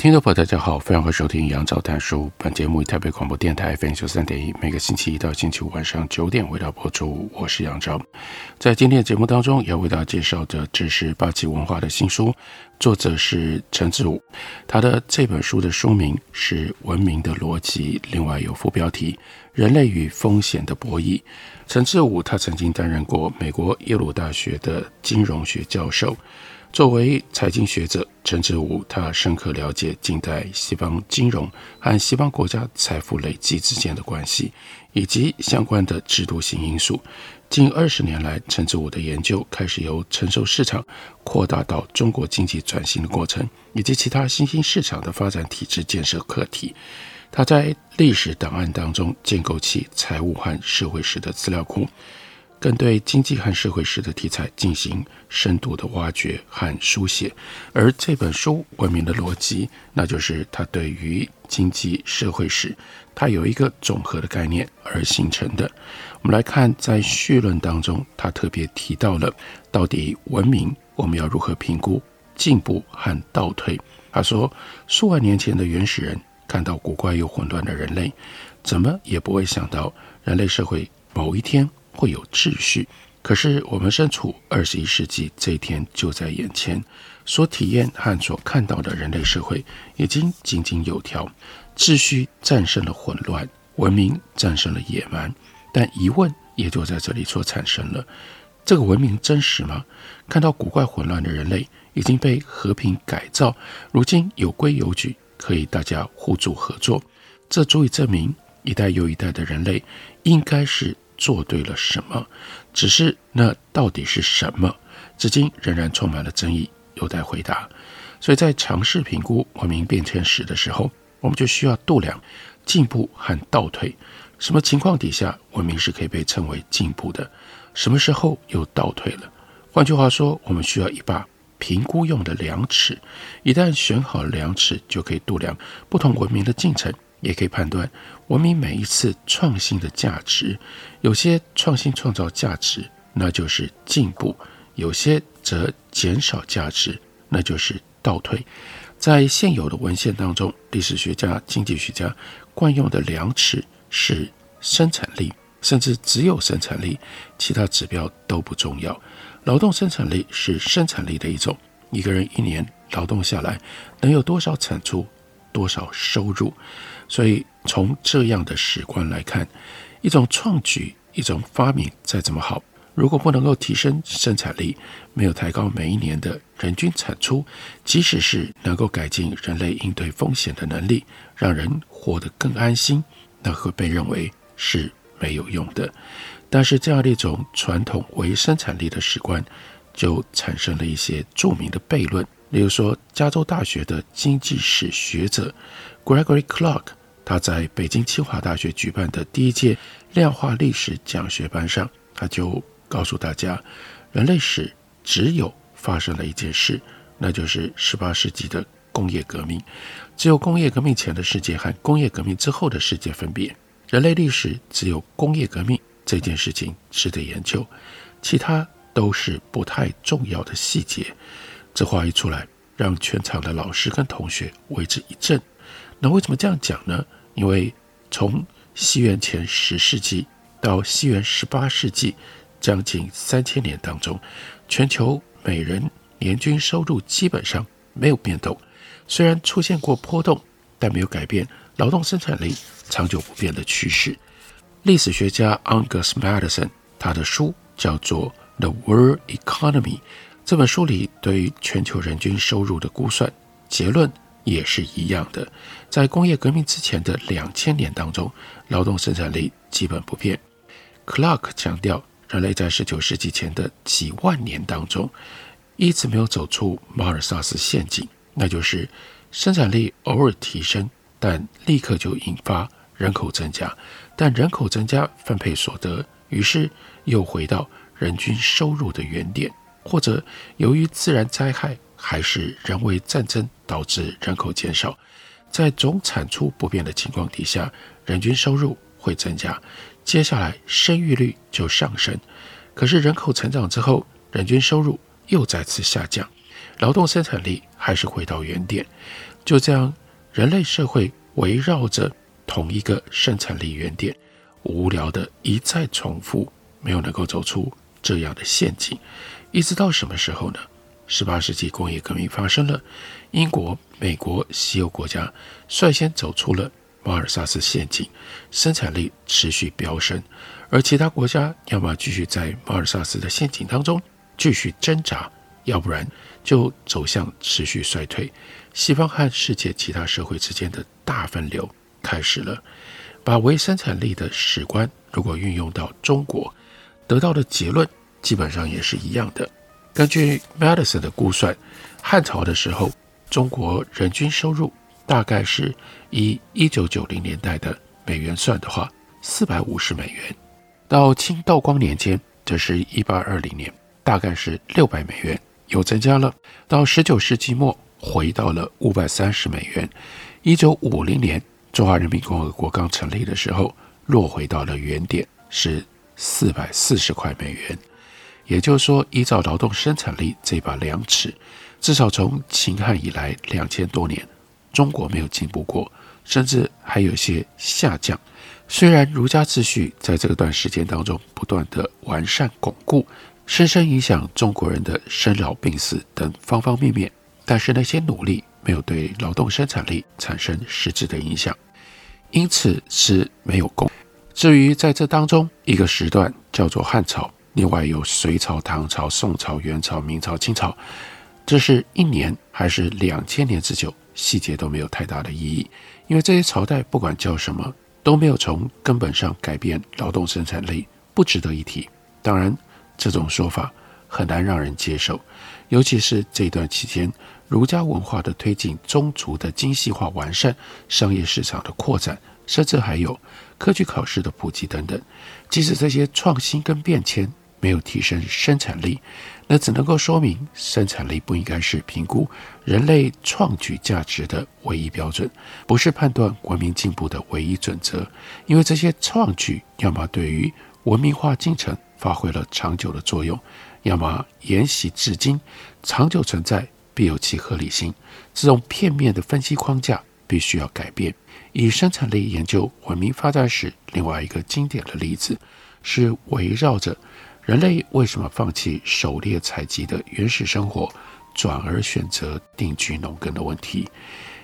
听众朋友，大家好，非常欢迎收听杨照谈书。本节目以台北广播电台 FM 九三点一，每个星期一到星期五晚上九点为大家播出。我是杨照，在今天的节目当中，要为大家介绍的，这是八旗文化的新书，作者是陈志武。他的这本书的书名是《文明的逻辑》，另外有副标题《人类与风险的博弈》。陈志武他曾经担任过美国耶鲁大学的金融学教授。作为财经学者，陈志武他深刻了解近代西方金融和西方国家财富累积之间的关系，以及相关的制度性因素。近二十年来，陈志武的研究开始由成熟市场扩大到中国经济转型的过程，以及其他新兴市场的发展体制建设课题。他在历史档案当中建构起财务和社会史的资料库。更对经济和社会史的题材进行深度的挖掘和书写，而这本书《文明的逻辑》，那就是他对于经济社会史，他有一个总和的概念而形成的。我们来看，在序论当中，他特别提到了到底文明我们要如何评估进步和倒退。他说，数万年前的原始人看到古怪又混乱的人类，怎么也不会想到人类社会某一天。会有秩序，可是我们身处二十一世纪，这一天就在眼前。所体验和所看到的人类社会已经井井有条，秩序战胜了混乱，文明战胜了野蛮。但疑问也就在这里所产生了：这个文明真实吗？看到古怪混乱的人类已经被和平改造，如今有规有矩，可以大家互助合作，这足以证明一代又一代的人类应该是。做对了什么？只是那到底是什么？至今仍然充满了争议，有待回答。所以在尝试评估文明变迁史的时候，我们就需要度量进步和倒退。什么情况底下文明是可以被称为进步的？什么时候又倒退了？换句话说，我们需要一把评估用的量尺。一旦选好量尺，就可以度量不同文明的进程。也可以判断文明每一次创新的价值，有些创新创造价值，那就是进步；有些则减少价值，那就是倒退。在现有的文献当中，历史学家、经济学家惯用的量尺是生产力，甚至只有生产力，其他指标都不重要。劳动生产力是生产力的一种，一个人一年劳动下来能有多少产出，多少收入。所以，从这样的史观来看，一种创举、一种发明再怎么好，如果不能够提升生产力，没有抬高每一年的人均产出，即使是能够改进人类应对风险的能力，让人活得更安心，那会被认为是没有用的。但是，这样的一种传统为生产力的史观，就产生了一些著名的悖论。例如说，加州大学的经济史学者 Gregory Clark。他在北京清华大学举办的第一届量化历史讲学班上，他就告诉大家，人类史只有发生了一件事，那就是十八世纪的工业革命。只有工业革命前的世界和工业革命之后的世界分别。人类历史只有工业革命这件事情值得研究，其他都是不太重要的细节。这话一出来，让全场的老师跟同学为之一振。那为什么这样讲呢？因为从西元前十世纪到西元十八世纪，将近三千年当中，全球每人年均收入基本上没有变动，虽然出现过波动，但没有改变劳动生产力长久不变的趋势。历史学家 Angus Madison，他的书叫做《The World Economy》，这本书里对于全球人均收入的估算结论。也是一样的，在工业革命之前的两千年当中，劳动生产力基本不变。Clark 强调，人类在十九世纪前的几万年当中，一直没有走出马尔萨斯陷阱，那就是生产力偶尔提升，但立刻就引发人口增加，但人口增加分配所得，于是又回到人均收入的原点，或者由于自然灾害还是人为战争导致人口减少，在总产出不变的情况底下，人均收入会增加，接下来生育率就上升。可是人口成长之后，人均收入又再次下降，劳动生产力还是回到原点。就这样，人类社会围绕着同一个生产力原点，无聊的一再重复，没有能够走出这样的陷阱。一直到什么时候呢？十八世纪工业革命发生了，英国、美国、西欧国家率先走出了马尔萨斯陷阱，生产力持续飙升。而其他国家要么继续在马尔萨斯的陷阱当中继续挣扎，要不然就走向持续衰退。西方和世界其他社会之间的大分流开始了。把唯生产力的史观如果运用到中国，得到的结论基本上也是一样的。根据 Madison 的估算，汉朝的时候，中国人均收入大概是以一九九零年代的美元算的话，四百五十美元。到清道光年间，这是一八二零年，大概是六百美元，又增加了。到十九世纪末，回到了五百三十美元。一九五零年，中华人民共和国刚成立的时候，落回到了原点，是四百四十块美元。也就是说，依照劳动生产力这把量尺，至少从秦汉以来两千多年，中国没有进步过，甚至还有些下降。虽然儒家秩序在这段时间当中不断的完善巩固，深深影响中国人的生老病死等方方面面，但是那些努力没有对劳动生产力产生实质的影响，因此是没有功。至于在这当中一个时段叫做汉朝，另外有隋朝、唐朝、宋朝、元朝、明朝、清朝，这是一年还是两千年之久，细节都没有太大的意义，因为这些朝代不管叫什么。都没有从根本上改变劳动生产力，不值得一提。当然，这种说法很难让人接受，尤其是这段期间，儒家文化的推进、宗族的精细化完善、商业市场的扩展，甚至还有科举考试的普及等等。即使这些创新跟变迁没有提升生产力，那只能够说明，生产力不应该是评估人类创举价值的唯一标准，不是判断文明进步的唯一准则。因为这些创举，要么对于文明化进程发挥了长久的作用，要么沿袭至今，长久存在必有其合理性。这种片面的分析框架必须要改变。以生产力研究文明发展史，另外一个经典的例子是围绕着。人类为什么放弃狩猎采集的原始生活，转而选择定居农耕的问题？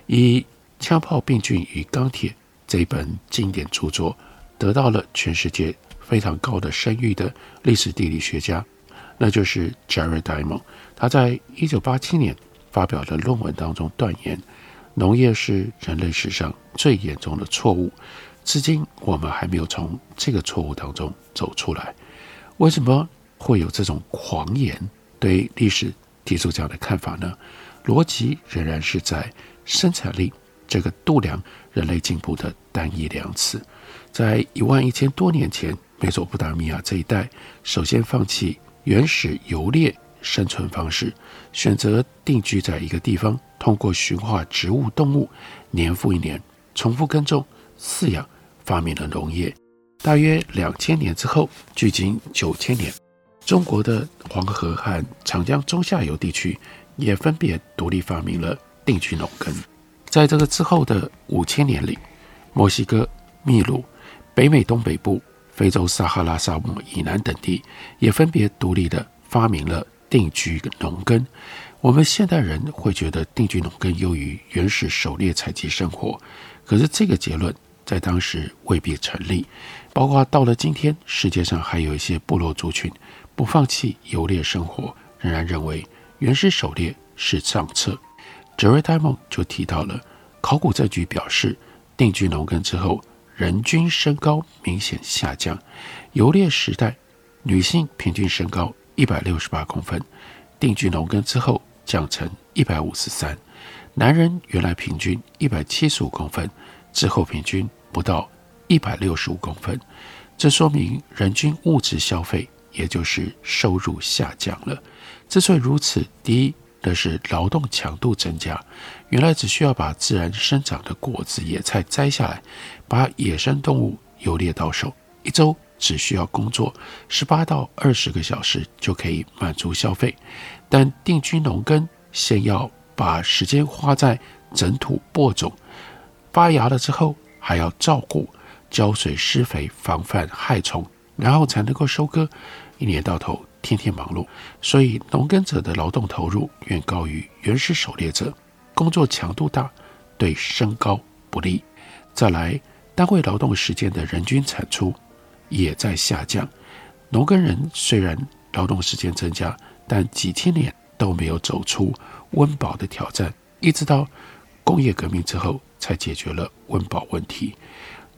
以《枪炮、病菌与钢铁》这一本经典著作，得到了全世界非常高的声誉的历史地理学家，那就是 Jared Diamond。他在一九八七年发表的论文当中断言，农业是人类史上最严重的错误，至今我们还没有从这个错误当中走出来。为什么会有这种狂言对历史提出这样的看法呢？逻辑仍然是在生产力这个度量人类进步的单一量词。在一万一千多年前，美索不达米亚这一带首先放弃原始游猎生存方式，选择定居在一个地方，通过驯化植物、动物，年复一年重复耕种、饲养，发明了农业。大约两千年之后，距今九千年，中国的黄河和长江中下游地区也分别独立发明了定居农耕。在这个之后的五千年里，墨西哥、秘鲁、北美东北部、非洲撒哈拉沙漠以南等地也分别独立地发明了定居农耕。我们现代人会觉得定居农耕优于原始狩猎采集生活，可是这个结论在当时未必成立。包括到了今天，世界上还有一些部落族群不放弃游猎生活，仍然认为原始狩猎是上策。Jared Diamond 就提到了考古证据表示，定居农耕之后，人均身高明显下降。游猎时代，女性平均身高一百六十八公分，定居农耕之后降成一百五十三。男人原来平均一百七十五公分，之后平均不到一百六十五公分。这说明人均物质消费，也就是收入下降了。之所以如此，第一，那是劳动强度增加。原来只需要把自然生长的果子、野菜摘下来，把野生动物游猎到手，一周只需要工作十八到二十个小时就可以满足消费。但定居农耕，先要把时间花在整土播种，发芽了之后还要照顾、浇水、施肥、防范害虫，然后才能够收割。一年到头天天忙碌，所以农耕者的劳动投入远高于原始狩猎者。工作强度大，对身高不利。再来，单位劳动时间的人均产出也在下降。农耕人虽然劳动时间增加，但几千年都没有走出温饱的挑战，一直到工业革命之后才解决了温饱问题。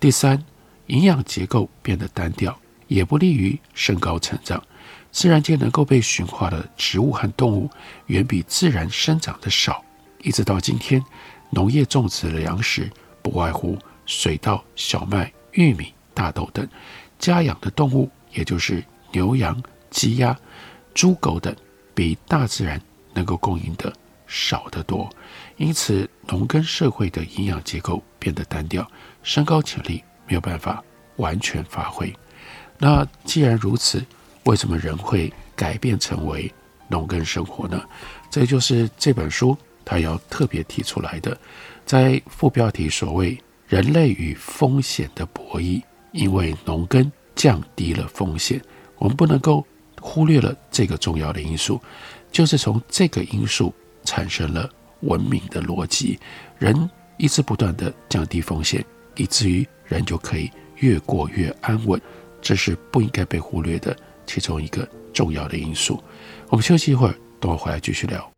第三，营养结构变得单调，也不利于身高成长。自然界能够被驯化的植物和动物，远比自然生长的少。一直到今天，农业种植的粮食不外乎水稻、小麦、玉米、大豆等；家养的动物，也就是牛羊、鸡鸭、猪狗等，比大自然能够供应的少得多。因此，农耕社会的营养结构变得单调，身高潜力没有办法完全发挥。那既然如此，为什么人会改变成为农耕生活呢？这就是这本书。他要特别提出来的，在副标题所谓“人类与风险的博弈”，因为农耕降低了风险，我们不能够忽略了这个重要的因素，就是从这个因素产生了文明的逻辑。人一直不断地降低风险，以至于人就可以越过越安稳，这是不应该被忽略的其中一个重要的因素。我们休息一会儿，等我回来继续聊。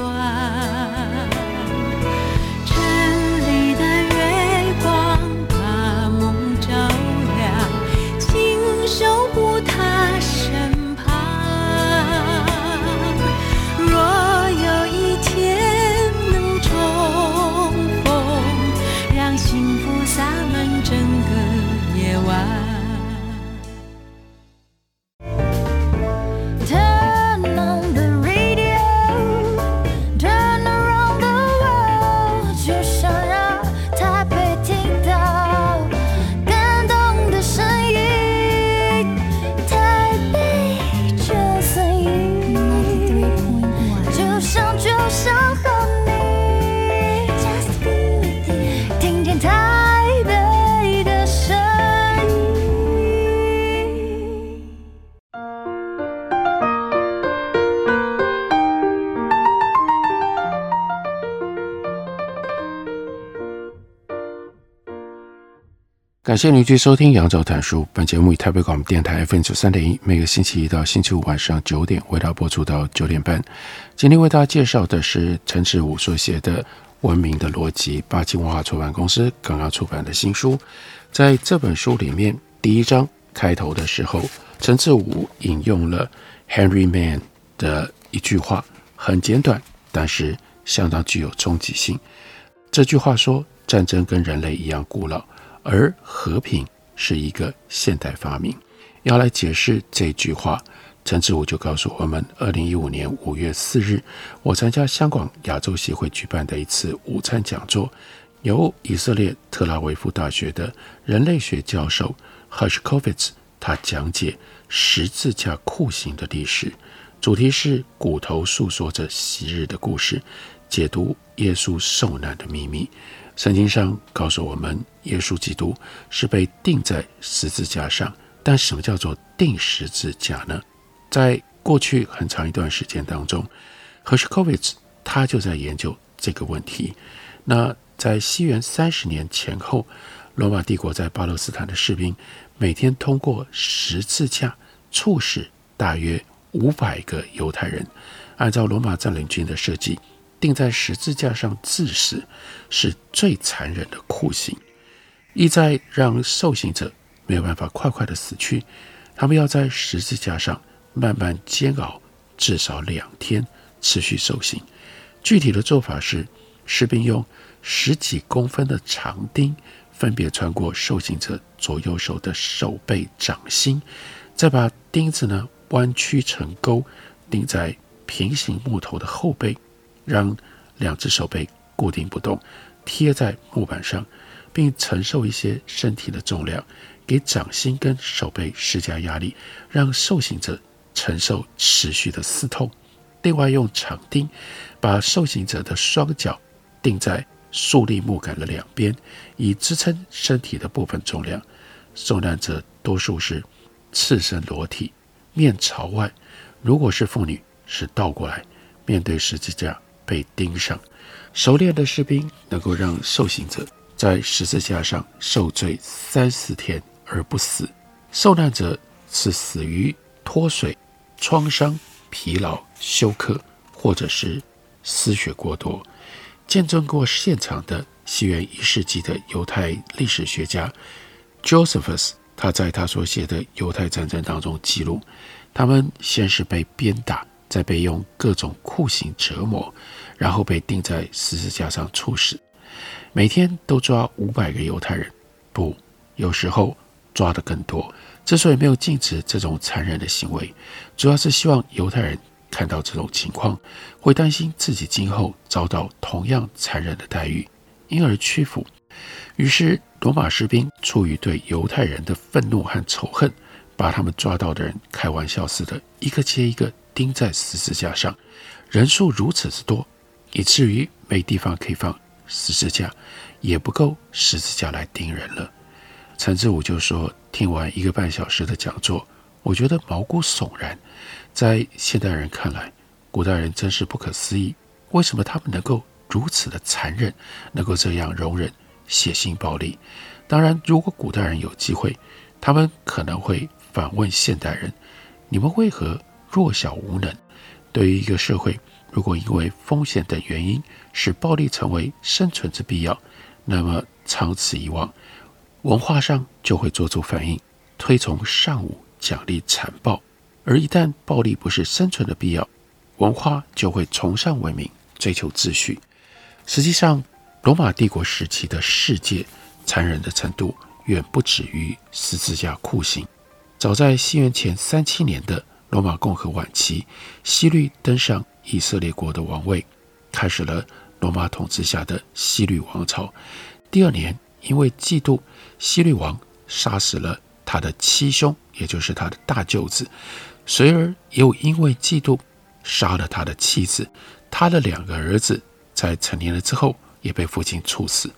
感谢您继续收听《杨照谈书》。本节目以台北广播电台 FM 九三点一，每个星期一到星期五晚上九点为大家播出到九点半。今天为大家介绍的是陈志武所写的《文明的逻辑》，八旗文化出版公司刚刚出版的新书。在这本书里面，第一章开头的时候，陈志武引用了 Henry Mann 的一句话，很简短，但是相当具有冲击性。这句话说：“战争跟人类一样古老。”而和平是一个现代发明。要来解释这句话，陈志武就告诉我们：二零一五年五月四日，我参加香港亚洲协会举办的一次午餐讲座，由以色列特拉维夫大学的人类学教授 Hershkovitz 他讲解十字架酷刑的历史。主题是骨头诉说着昔日的故事，解读耶稣受难的秘密。圣经上告诉我们，耶稣基督是被钉在十字架上。但什么叫做钉十字架呢？在过去很长一段时间当中，赫什科维茨他就在研究这个问题。那在西元三十年前后，罗马帝国在巴勒斯坦的士兵每天通过十字架处死大约五百个犹太人。按照罗马占领军的设计，钉在十字架上致死是最残忍的酷刑，意在让受刑者没有办法快快的死去。他们要在十字架上慢慢煎熬，至少两天，持续受刑。具体的做法是，士兵用十几公分的长钉，分别穿过受刑者左右手的手背、掌心，再把钉子呢弯曲成钩，钉在平行木头的后背，让两只手背固定不动，贴在木板上，并承受一些身体的重量，给掌心跟手背施加压力，让受刑者承受持续的刺痛。另外，用长钉把受刑者的双脚钉在竖立木杆的两边，以支撑身体的部分重量。受难者多数是赤身裸体，面朝外；如果是妇女，是倒过来，面对十字架被钉上。熟练的士兵能够让受刑者在十字架上受罪三四天而不死。受难者是死于脱水、创伤、疲劳、休克，或者是失血过多。见证过现场的西元一世纪的犹太历史学家 Josephus，他在他所写的犹太战争当中记录，他们先是被鞭打。再被用各种酷刑折磨，然后被钉在十字架上处死。每天都抓五百个犹太人，不，有时候抓得更多。之所以没有禁止这种残忍的行为，主要是希望犹太人看到这种情况，会担心自己今后遭到同样残忍的待遇，因而屈服。于是，罗马士兵出于对犹太人的愤怒和仇恨，把他们抓到的人开玩笑似的，一个接一个。钉在十字架上，人数如此之多，以至于没地方可以放十字架，也不够十字架来钉人了。陈志武就说：“听完一个半小时的讲座，我觉得毛骨悚然。在现代人看来，古代人真是不可思议，为什么他们能够如此的残忍，能够这样容忍血腥暴力？当然，如果古代人有机会，他们可能会反问现代人：你们为何？”弱小无能，对于一个社会，如果因为风险等原因使暴力成为生存之必要，那么长此以往，文化上就会做出反应，推崇尚武，奖励残暴。而一旦暴力不是生存的必要，文化就会崇尚文明，追求秩序。实际上，罗马帝国时期的世界残忍的程度远不止于十字架酷刑。早在西元前三七年的。罗马共和晚期，希律登上以色列国的王位，开始了罗马统治下的希律王朝。第二年，因为嫉妒，希律王杀死了他的七兄，也就是他的大舅子；随而又因为嫉妒，杀了他的妻子。他的两个儿子在成年了之后，也被父亲处死。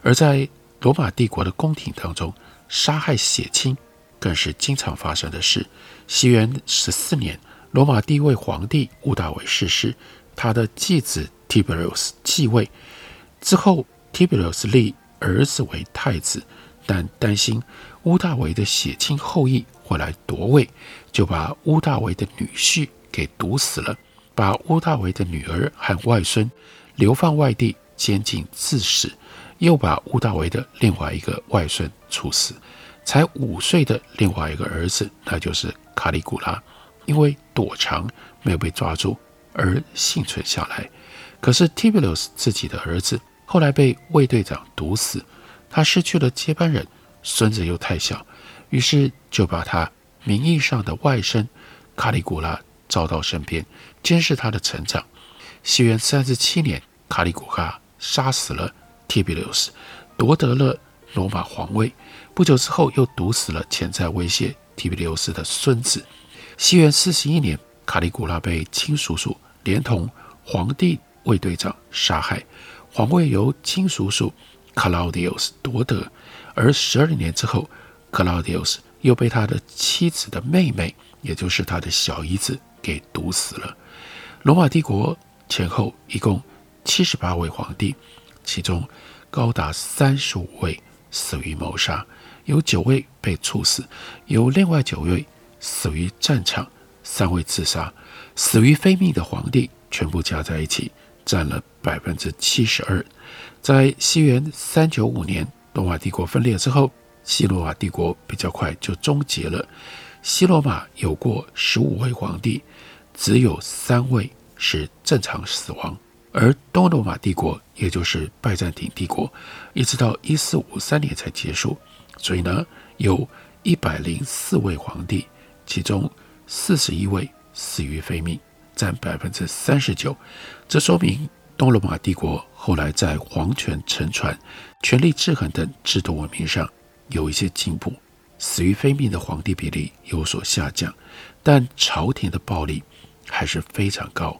而在罗马帝国的宫廷当中，杀害血亲更是经常发生的事。西元十四年，罗马第一位皇帝屋大维逝世，他的继子提比留斯继位之后，提比留斯立儿子为太子，但担心屋大维的血亲后裔会来夺位，就把屋大维的女婿给毒死了，把屋大维的女儿和外孙流放外地监禁致死，又把屋大维的另外一个外孙处死。才五岁的另外一个儿子，那就是卡里古拉，因为躲藏没有被抓住而幸存下来。可是提比留斯自己的儿子后来被卫队长毒死，他失去了接班人，孙子又太小，于是就把他名义上的外甥卡里古拉召到身边，监视他的成长。西元三十七年，卡里古拉杀死了提比留斯，夺得了罗马皇位。不久之后，又毒死了潜在威胁提比留斯的孙子。西元四十一年，卡利古拉被亲叔叔连同皇帝卫队长杀害，皇位由亲叔叔 Claudius 夺得。而十二年之后，Claudius 又被他的妻子的妹妹，也就是他的小姨子给毒死了。罗马帝国前后一共七十八位皇帝，其中高达三十五位死于谋杀，有九位被处死，有另外九位死于战场，三位自杀。死于非命的皇帝全部加在一起占了百分之七十二。在西元三九五年，罗马帝国分裂之后，西罗马帝国比较快就终结了。西罗马有过十五位皇帝。只有三位是正常死亡，而东罗马帝国，也就是拜占庭帝国，一直到一四五三年才结束。所以呢，有一百零四位皇帝，其中四十一位死于非命，占百分之三十九。这说明东罗马帝国后来在皇权承传、权力制衡等制度文明上有一些进步，死于非命的皇帝比例有所下降，但朝廷的暴力。还是非常高，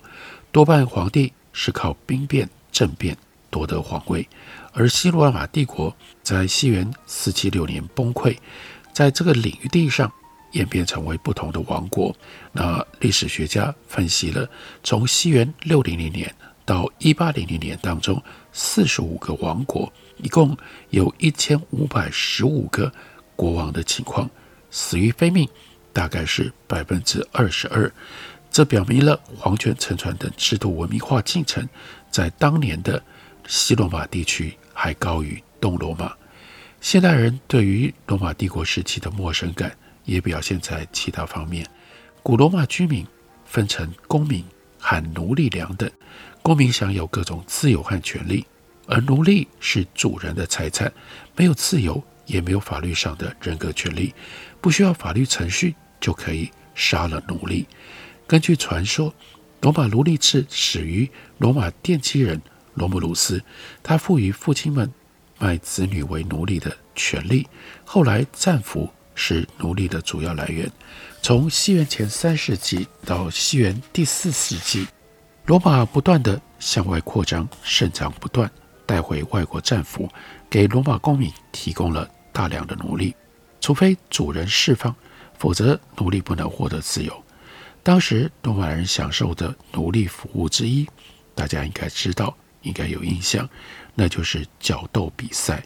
多半皇帝是靠兵变、政变夺得皇位，而西罗马帝国在西元四七六年崩溃，在这个领域地上演变成为不同的王国。那历史学家分析了，从西元六零零年到一八零零年当中，四十五个王国，一共有一千五百十五个国王的情况，死于非命，大概是百分之二十二。这表明了皇权沉船等制度文明化进程，在当年的西罗马地区还高于东罗马。现代人对于罗马帝国时期的陌生感，也表现在其他方面。古罗马居民分成公民和奴隶两等，公民享有各种自由和权利，而奴隶是主人的财产，没有自由，也没有法律上的人格权利，不需要法律程序就可以杀了奴隶。根据传说，罗马奴隶制始于罗马奠基人罗姆鲁斯，他赋予父亲们卖子女为奴隶的权利。后来，战俘是奴隶的主要来源。从西元前三世纪到西元第四世纪，罗马不断地向外扩张，生长不断，带回外国战俘，给罗马公民提供了大量的奴隶。除非主人释放，否则奴隶不能获得自由。当时罗马人享受的奴隶服务之一，大家应该知道，应该有印象，那就是角斗比赛。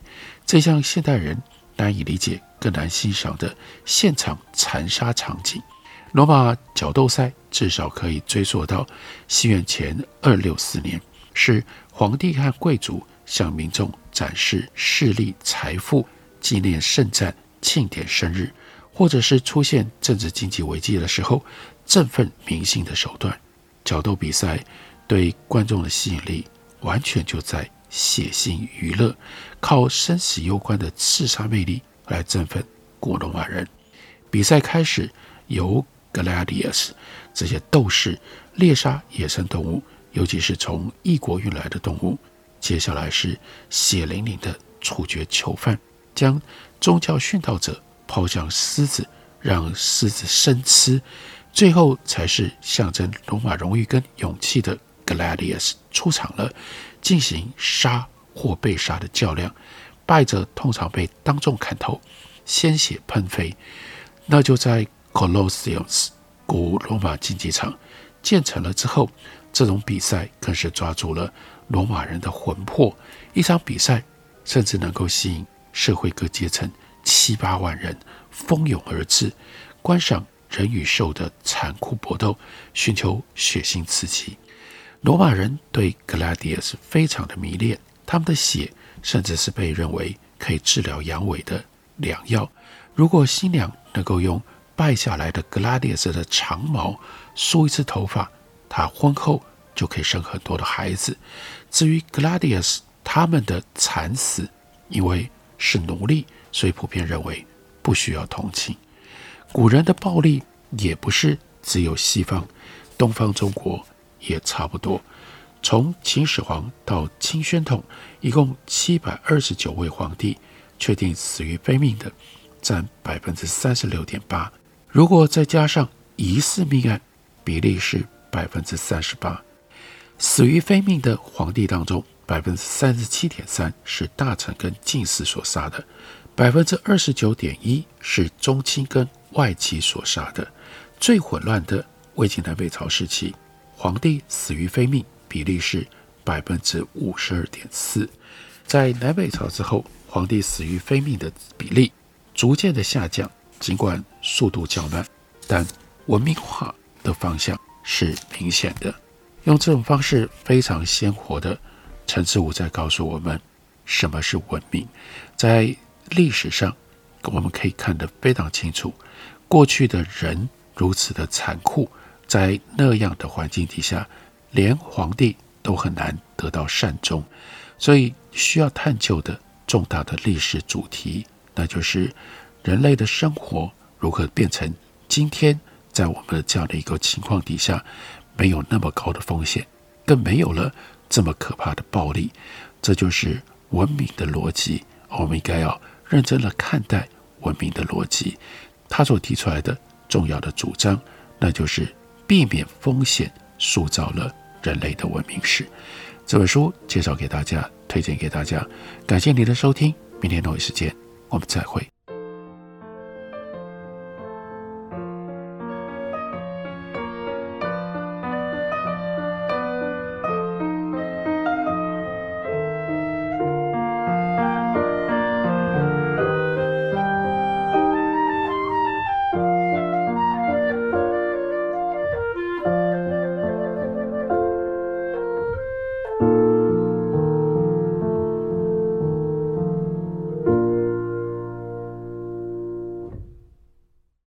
这项现代人难以理解、更难欣赏的现场残杀场景。罗马角斗赛至少可以追溯到西元前二六四年，是皇帝和贵族向民众展示势力、财富、纪念圣战、庆典生日，或者是出现政治经济危机的时候。振奋民心的手段，角斗比赛对观众的吸引力完全就在血腥娱乐，靠生死攸关的刺杀魅力来振奋古罗马人。比赛开始由 gladius 这些斗士猎杀野生动物，尤其是从异国运来的动物。接下来是血淋淋的处决囚犯，将宗教殉道者抛向狮子，让狮子生吃。最后才是象征罗马荣誉跟勇气的 Gladius 出场了，进行杀或被杀的较量，败者通常被当众砍头，鲜血喷飞。那就在 Colosseum 古罗马竞技场建成了之后，这种比赛更是抓住了罗马人的魂魄。一场比赛甚至能够吸引社会各阶层七八万人蜂拥而至观赏。人与兽的残酷搏斗，寻求血腥刺激。罗马人对 Gladius 非常的迷恋，他们的血甚至是被认为可以治疗阳痿的良药。如果新娘能够用败下来的 Gladius 的长矛梳一次头发，她婚后就可以生很多的孩子。至于 Gladius 他们的惨死，因为是奴隶，所以普遍认为不需要同情。古人的暴力也不是只有西方，东方中国也差不多。从秦始皇到清宣统，一共七百二十九位皇帝确定死于非命的，占百分之三十六点八。如果再加上疑似命案，比例是百分之三十八。死于非命的皇帝当中，百分之三十七点三是大臣跟进士所杀的，百分之二十九点一是宗亲跟外戚所杀的。最混乱的魏晋南北朝时期，皇帝死于非命比例是百分之五十二点四。在南北朝之后，皇帝死于非命的比例逐渐的下降，尽管速度较慢，但文明化的方向是明显的。用这种方式非常鲜活的，陈志武在告诉我们什么是文明。在历史上，我们可以看得非常清楚，过去的人如此的残酷，在那样的环境底下，连皇帝都很难得到善终。所以需要探究的重大的历史主题，那就是人类的生活如何变成今天在我们的这样的一个情况底下。没有那么高的风险，更没有了这么可怕的暴力，这就是文明的逻辑。我们应该要认真的看待文明的逻辑。他所提出来的重要的主张，那就是避免风险，塑造了人类的文明史。这本书介绍给大家，推荐给大家。感谢您的收听，明天同一时间我们再会。